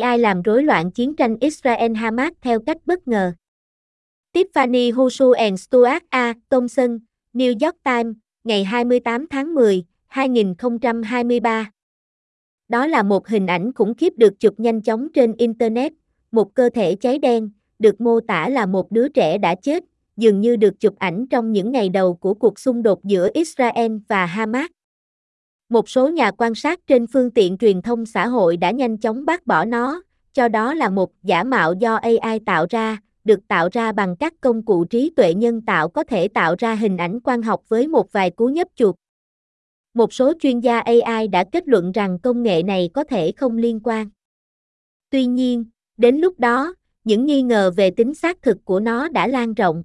AI làm rối loạn chiến tranh Israel-Hamas theo cách bất ngờ. Tiffany Husu and Stuart A. Thompson, New York Times, ngày 28 tháng 10, 2023. Đó là một hình ảnh khủng khiếp được chụp nhanh chóng trên Internet, một cơ thể cháy đen, được mô tả là một đứa trẻ đã chết, dường như được chụp ảnh trong những ngày đầu của cuộc xung đột giữa Israel và Hamas. Một số nhà quan sát trên phương tiện truyền thông xã hội đã nhanh chóng bác bỏ nó, cho đó là một giả mạo do AI tạo ra, được tạo ra bằng các công cụ trí tuệ nhân tạo có thể tạo ra hình ảnh quan học với một vài cú nhấp chuột. Một số chuyên gia AI đã kết luận rằng công nghệ này có thể không liên quan. Tuy nhiên, đến lúc đó, những nghi ngờ về tính xác thực của nó đã lan rộng.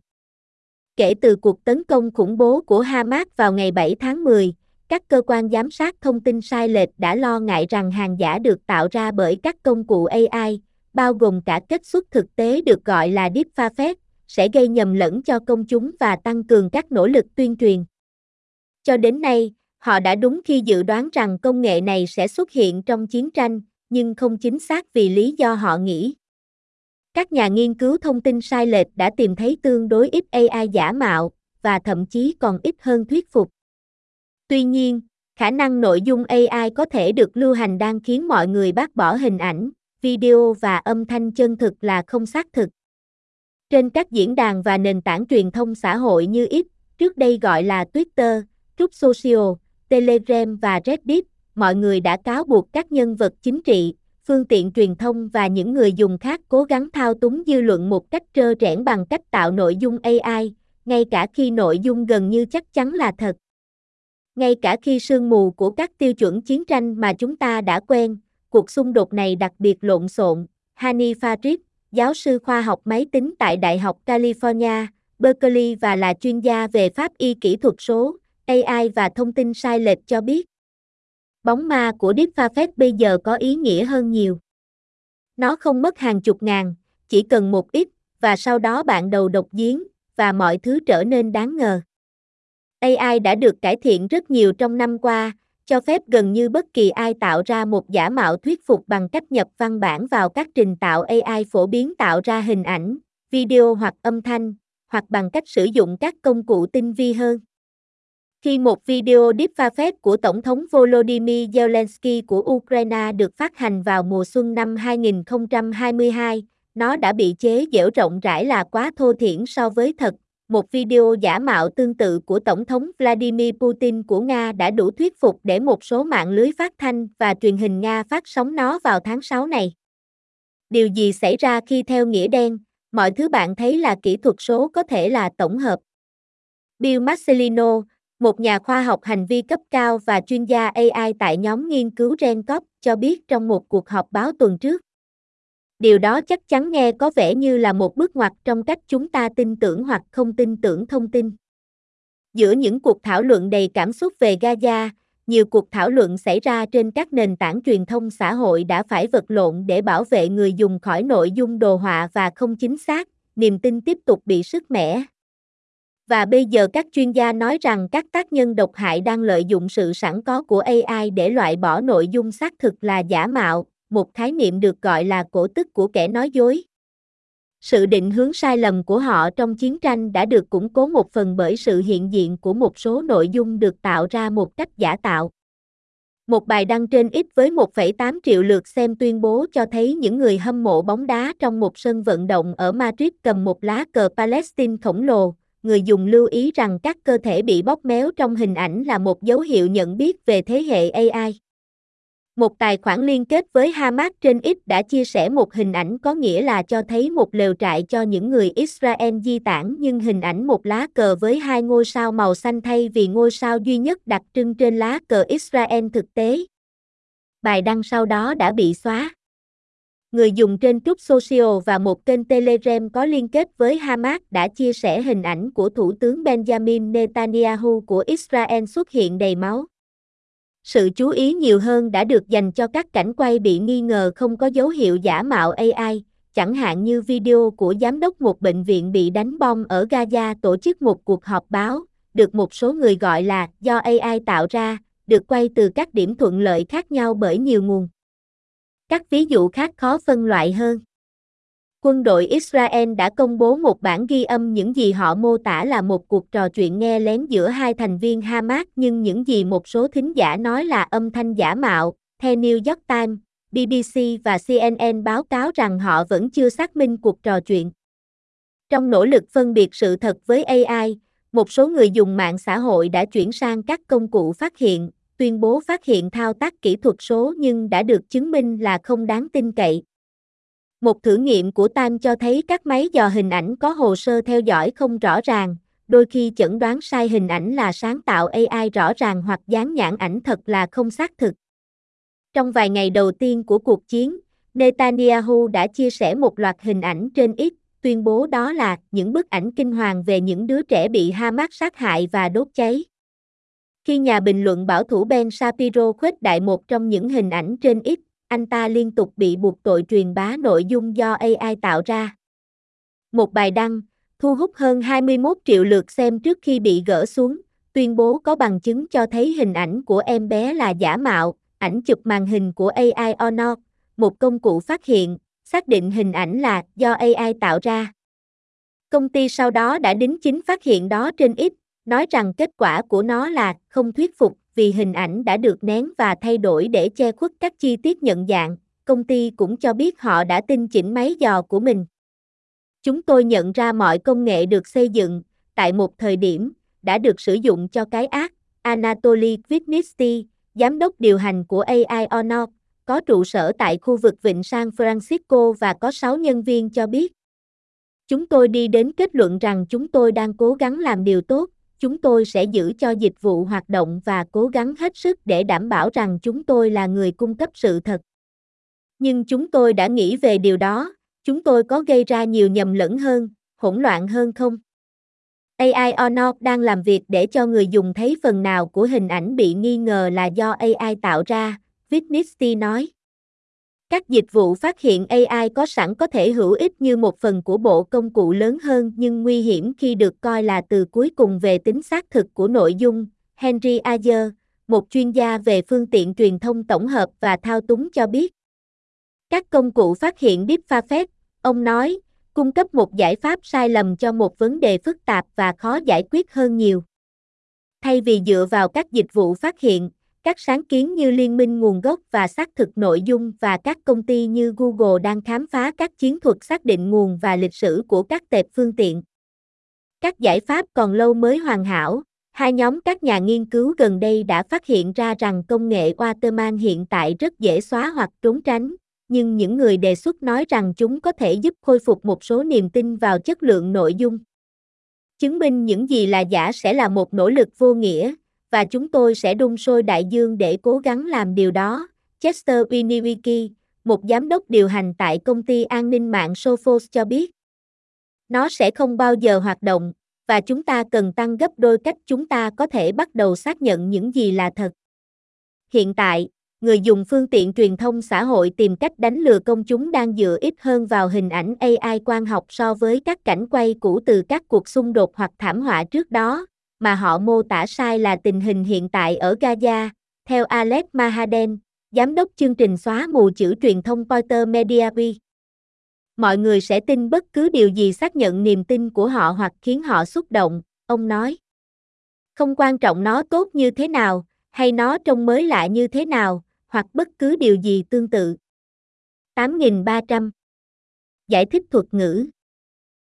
Kể từ cuộc tấn công khủng bố của Hamas vào ngày 7 tháng 10, các cơ quan giám sát thông tin sai lệch đã lo ngại rằng hàng giả được tạo ra bởi các công cụ AI, bao gồm cả kết xuất thực tế được gọi là deepfake, sẽ gây nhầm lẫn cho công chúng và tăng cường các nỗ lực tuyên truyền. Cho đến nay, họ đã đúng khi dự đoán rằng công nghệ này sẽ xuất hiện trong chiến tranh, nhưng không chính xác vì lý do họ nghĩ. Các nhà nghiên cứu thông tin sai lệch đã tìm thấy tương đối ít AI giả mạo, và thậm chí còn ít hơn thuyết phục. Tuy nhiên, khả năng nội dung AI có thể được lưu hành đang khiến mọi người bác bỏ hình ảnh, video và âm thanh chân thực là không xác thực. Trên các diễn đàn và nền tảng truyền thông xã hội như X, trước đây gọi là Twitter, Trúc Social, Telegram và Reddit, mọi người đã cáo buộc các nhân vật chính trị, phương tiện truyền thông và những người dùng khác cố gắng thao túng dư luận một cách trơ trẽn bằng cách tạo nội dung AI, ngay cả khi nội dung gần như chắc chắn là thật. Ngay cả khi sương mù của các tiêu chuẩn chiến tranh mà chúng ta đã quen, cuộc xung đột này đặc biệt lộn xộn. Hani Farid, giáo sư khoa học máy tính tại Đại học California, Berkeley và là chuyên gia về pháp y kỹ thuật số, AI và thông tin sai lệch cho biết. Bóng ma của Deepfake bây giờ có ý nghĩa hơn nhiều. Nó không mất hàng chục ngàn, chỉ cần một ít, và sau đó bạn đầu độc giếng, và mọi thứ trở nên đáng ngờ. AI đã được cải thiện rất nhiều trong năm qua, cho phép gần như bất kỳ ai tạo ra một giả mạo thuyết phục bằng cách nhập văn bản vào các trình tạo AI phổ biến tạo ra hình ảnh, video hoặc âm thanh, hoặc bằng cách sử dụng các công cụ tinh vi hơn. Khi một video deepfake của Tổng thống Volodymyr Zelensky của Ukraine được phát hành vào mùa xuân năm 2022, nó đã bị chế giễu rộng rãi là quá thô thiển so với thật, một video giả mạo tương tự của Tổng thống Vladimir Putin của Nga đã đủ thuyết phục để một số mạng lưới phát thanh và truyền hình Nga phát sóng nó vào tháng 6 này. Điều gì xảy ra khi theo nghĩa đen, mọi thứ bạn thấy là kỹ thuật số có thể là tổng hợp. Bill Marcelino, một nhà khoa học hành vi cấp cao và chuyên gia AI tại nhóm nghiên cứu GenCop, cho biết trong một cuộc họp báo tuần trước điều đó chắc chắn nghe có vẻ như là một bước ngoặt trong cách chúng ta tin tưởng hoặc không tin tưởng thông tin. Giữa những cuộc thảo luận đầy cảm xúc về Gaza, nhiều cuộc thảo luận xảy ra trên các nền tảng truyền thông xã hội đã phải vật lộn để bảo vệ người dùng khỏi nội dung đồ họa và không chính xác, niềm tin tiếp tục bị sức mẻ. Và bây giờ các chuyên gia nói rằng các tác nhân độc hại đang lợi dụng sự sẵn có của AI để loại bỏ nội dung xác thực là giả mạo, một khái niệm được gọi là cổ tức của kẻ nói dối. Sự định hướng sai lầm của họ trong chiến tranh đã được củng cố một phần bởi sự hiện diện của một số nội dung được tạo ra một cách giả tạo. Một bài đăng trên X với 1,8 triệu lượt xem tuyên bố cho thấy những người hâm mộ bóng đá trong một sân vận động ở Madrid cầm một lá cờ Palestine khổng lồ. Người dùng lưu ý rằng các cơ thể bị bóp méo trong hình ảnh là một dấu hiệu nhận biết về thế hệ AI. Một tài khoản liên kết với Hamas trên X đã chia sẻ một hình ảnh có nghĩa là cho thấy một lều trại cho những người Israel di tản, nhưng hình ảnh một lá cờ với hai ngôi sao màu xanh thay vì ngôi sao duy nhất đặc trưng trên lá cờ Israel thực tế. Bài đăng sau đó đã bị xóa. Người dùng trên Trúc Social và một kênh Telegram có liên kết với Hamas đã chia sẻ hình ảnh của Thủ tướng Benjamin Netanyahu của Israel xuất hiện đầy máu. Sự chú ý nhiều hơn đã được dành cho các cảnh quay bị nghi ngờ không có dấu hiệu giả mạo AI, chẳng hạn như video của giám đốc một bệnh viện bị đánh bom ở Gaza tổ chức một cuộc họp báo, được một số người gọi là do AI tạo ra, được quay từ các điểm thuận lợi khác nhau bởi nhiều nguồn. Các ví dụ khác khó phân loại hơn. Quân đội Israel đã công bố một bản ghi âm những gì họ mô tả là một cuộc trò chuyện nghe lén giữa hai thành viên Hamas nhưng những gì một số thính giả nói là âm thanh giả mạo. Theo New York Times, BBC và CNN báo cáo rằng họ vẫn chưa xác minh cuộc trò chuyện. Trong nỗ lực phân biệt sự thật với AI, một số người dùng mạng xã hội đã chuyển sang các công cụ phát hiện, tuyên bố phát hiện thao tác kỹ thuật số nhưng đã được chứng minh là không đáng tin cậy. Một thử nghiệm của Tam cho thấy các máy dò hình ảnh có hồ sơ theo dõi không rõ ràng, đôi khi chẩn đoán sai hình ảnh là sáng tạo AI rõ ràng hoặc dán nhãn ảnh thật là không xác thực. Trong vài ngày đầu tiên của cuộc chiến, Netanyahu đã chia sẻ một loạt hình ảnh trên X, tuyên bố đó là những bức ảnh kinh hoàng về những đứa trẻ bị Hamas sát hại và đốt cháy. Khi nhà bình luận bảo thủ Ben Shapiro khuếch đại một trong những hình ảnh trên X, anh ta liên tục bị buộc tội truyền bá nội dung do AI tạo ra. Một bài đăng, thu hút hơn 21 triệu lượt xem trước khi bị gỡ xuống, tuyên bố có bằng chứng cho thấy hình ảnh của em bé là giả mạo, ảnh chụp màn hình của AI Honor, một công cụ phát hiện, xác định hình ảnh là do AI tạo ra. Công ty sau đó đã đính chính phát hiện đó trên X, nói rằng kết quả của nó là không thuyết phục vì hình ảnh đã được nén và thay đổi để che khuất các chi tiết nhận dạng. Công ty cũng cho biết họ đã tinh chỉnh máy dò của mình. Chúng tôi nhận ra mọi công nghệ được xây dựng, tại một thời điểm, đã được sử dụng cho cái ác. Anatoly Kvitnitsky, giám đốc điều hành của AI Honor, có trụ sở tại khu vực Vịnh San Francisco và có 6 nhân viên cho biết. Chúng tôi đi đến kết luận rằng chúng tôi đang cố gắng làm điều tốt, chúng tôi sẽ giữ cho dịch vụ hoạt động và cố gắng hết sức để đảm bảo rằng chúng tôi là người cung cấp sự thật. Nhưng chúng tôi đã nghĩ về điều đó, chúng tôi có gây ra nhiều nhầm lẫn hơn, hỗn loạn hơn không? AI Honor đang làm việc để cho người dùng thấy phần nào của hình ảnh bị nghi ngờ là do AI tạo ra, Vitnitsky nói. Các dịch vụ phát hiện AI có sẵn có thể hữu ích như một phần của bộ công cụ lớn hơn nhưng nguy hiểm khi được coi là từ cuối cùng về tính xác thực của nội dung. Henry Ayer, một chuyên gia về phương tiện truyền thông tổng hợp và thao túng cho biết. Các công cụ phát hiện deepfake, ông nói, cung cấp một giải pháp sai lầm cho một vấn đề phức tạp và khó giải quyết hơn nhiều. Thay vì dựa vào các dịch vụ phát hiện, các sáng kiến như liên minh nguồn gốc và xác thực nội dung và các công ty như Google đang khám phá các chiến thuật xác định nguồn và lịch sử của các tệp phương tiện. Các giải pháp còn lâu mới hoàn hảo. Hai nhóm các nhà nghiên cứu gần đây đã phát hiện ra rằng công nghệ Waterman hiện tại rất dễ xóa hoặc trốn tránh, nhưng những người đề xuất nói rằng chúng có thể giúp khôi phục một số niềm tin vào chất lượng nội dung. Chứng minh những gì là giả sẽ là một nỗ lực vô nghĩa, và chúng tôi sẽ đun sôi đại dương để cố gắng làm điều đó. Chester Winiwiki, một giám đốc điều hành tại công ty an ninh mạng Sophos cho biết. Nó sẽ không bao giờ hoạt động, và chúng ta cần tăng gấp đôi cách chúng ta có thể bắt đầu xác nhận những gì là thật. Hiện tại, người dùng phương tiện truyền thông xã hội tìm cách đánh lừa công chúng đang dựa ít hơn vào hình ảnh AI quan học so với các cảnh quay cũ từ các cuộc xung đột hoặc thảm họa trước đó, mà họ mô tả sai là tình hình hiện tại ở Gaza, theo Alex Mahaden, giám đốc chương trình xóa mù chữ truyền thông Pointer Media Week. Mọi người sẽ tin bất cứ điều gì xác nhận niềm tin của họ hoặc khiến họ xúc động, ông nói. Không quan trọng nó tốt như thế nào, hay nó trông mới lạ như thế nào, hoặc bất cứ điều gì tương tự. 8.300 Giải thích thuật ngữ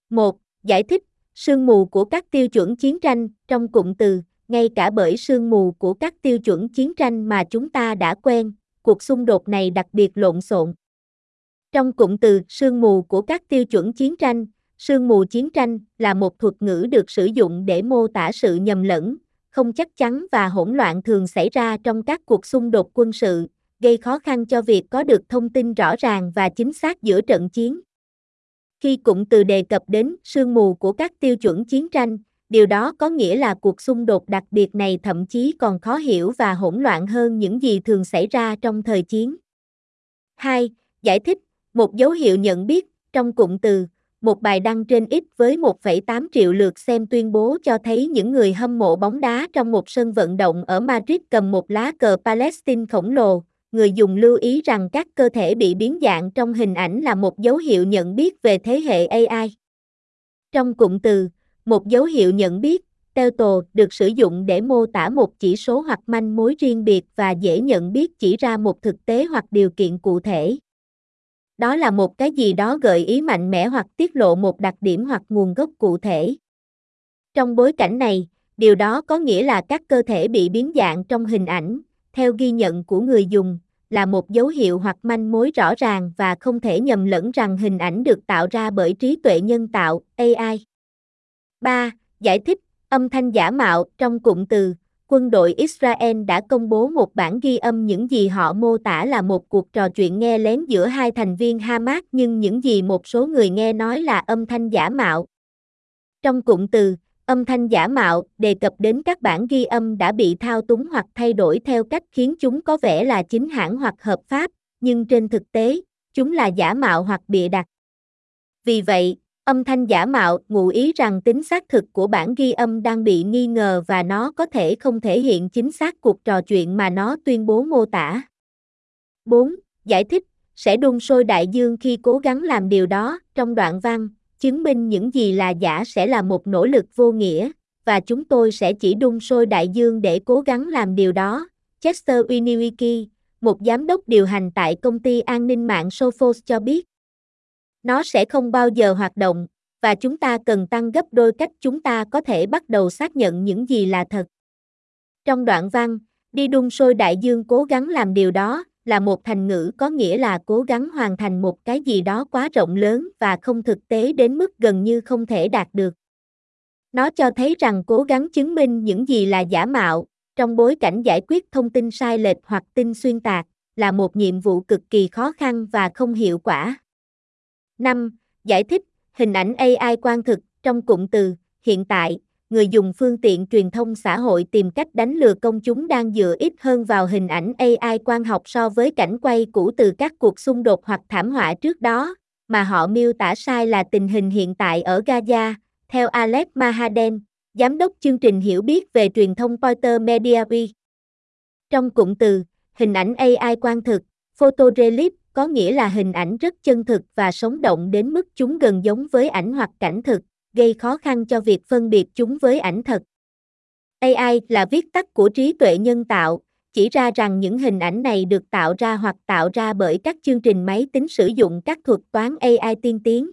1. Giải thích Sương mù của các tiêu chuẩn chiến tranh, trong cụm từ, ngay cả bởi sương mù của các tiêu chuẩn chiến tranh mà chúng ta đã quen, cuộc xung đột này đặc biệt lộn xộn. Trong cụm từ sương mù của các tiêu chuẩn chiến tranh, sương mù chiến tranh là một thuật ngữ được sử dụng để mô tả sự nhầm lẫn, không chắc chắn và hỗn loạn thường xảy ra trong các cuộc xung đột quân sự, gây khó khăn cho việc có được thông tin rõ ràng và chính xác giữa trận chiến. Khi cụm từ đề cập đến sương mù của các tiêu chuẩn chiến tranh, điều đó có nghĩa là cuộc xung đột đặc biệt này thậm chí còn khó hiểu và hỗn loạn hơn những gì thường xảy ra trong thời chiến. 2. Giải thích, một dấu hiệu nhận biết, trong cụm từ, một bài đăng trên X với 1,8 triệu lượt xem tuyên bố cho thấy những người hâm mộ bóng đá trong một sân vận động ở Madrid cầm một lá cờ Palestine khổng lồ, người dùng lưu ý rằng các cơ thể bị biến dạng trong hình ảnh là một dấu hiệu nhận biết về thế hệ AI. Trong cụm từ, một dấu hiệu nhận biết, Telto được sử dụng để mô tả một chỉ số hoặc manh mối riêng biệt và dễ nhận biết chỉ ra một thực tế hoặc điều kiện cụ thể. Đó là một cái gì đó gợi ý mạnh mẽ hoặc tiết lộ một đặc điểm hoặc nguồn gốc cụ thể. Trong bối cảnh này, điều đó có nghĩa là các cơ thể bị biến dạng trong hình ảnh, theo ghi nhận của người dùng, là một dấu hiệu hoặc manh mối rõ ràng và không thể nhầm lẫn rằng hình ảnh được tạo ra bởi trí tuệ nhân tạo AI. 3. Giải thích âm thanh giả mạo trong cụm từ, quân đội Israel đã công bố một bản ghi âm những gì họ mô tả là một cuộc trò chuyện nghe lén giữa hai thành viên Hamas nhưng những gì một số người nghe nói là âm thanh giả mạo. Trong cụm từ âm thanh giả mạo đề cập đến các bản ghi âm đã bị thao túng hoặc thay đổi theo cách khiến chúng có vẻ là chính hãng hoặc hợp pháp, nhưng trên thực tế, chúng là giả mạo hoặc bịa đặt. Vì vậy, âm thanh giả mạo ngụ ý rằng tính xác thực của bản ghi âm đang bị nghi ngờ và nó có thể không thể hiện chính xác cuộc trò chuyện mà nó tuyên bố mô tả. 4. Giải thích sẽ đun sôi đại dương khi cố gắng làm điều đó trong đoạn văn chứng minh những gì là giả sẽ là một nỗ lực vô nghĩa, và chúng tôi sẽ chỉ đun sôi đại dương để cố gắng làm điều đó. Chester Winiwiki, một giám đốc điều hành tại công ty an ninh mạng Sophos cho biết. Nó sẽ không bao giờ hoạt động, và chúng ta cần tăng gấp đôi cách chúng ta có thể bắt đầu xác nhận những gì là thật. Trong đoạn văn, đi đun sôi đại dương cố gắng làm điều đó, là một thành ngữ có nghĩa là cố gắng hoàn thành một cái gì đó quá rộng lớn và không thực tế đến mức gần như không thể đạt được. Nó cho thấy rằng cố gắng chứng minh những gì là giả mạo, trong bối cảnh giải quyết thông tin sai lệch hoặc tin xuyên tạc, là một nhiệm vụ cực kỳ khó khăn và không hiệu quả. 5. Giải thích, hình ảnh AI quan thực, trong cụm từ, hiện tại, người dùng phương tiện truyền thông xã hội tìm cách đánh lừa công chúng đang dựa ít hơn vào hình ảnh AI quan học so với cảnh quay cũ từ các cuộc xung đột hoặc thảm họa trước đó, mà họ miêu tả sai là tình hình hiện tại ở Gaza, theo Alex Mahaden, giám đốc chương trình hiểu biết về truyền thông Pointer Media Week. Trong cụm từ, hình ảnh AI quan thực, photorealist có nghĩa là hình ảnh rất chân thực và sống động đến mức chúng gần giống với ảnh hoặc cảnh thực, gây khó khăn cho việc phân biệt chúng với ảnh thật. AI là viết tắt của trí tuệ nhân tạo, chỉ ra rằng những hình ảnh này được tạo ra hoặc tạo ra bởi các chương trình máy tính sử dụng các thuật toán AI tiên tiến.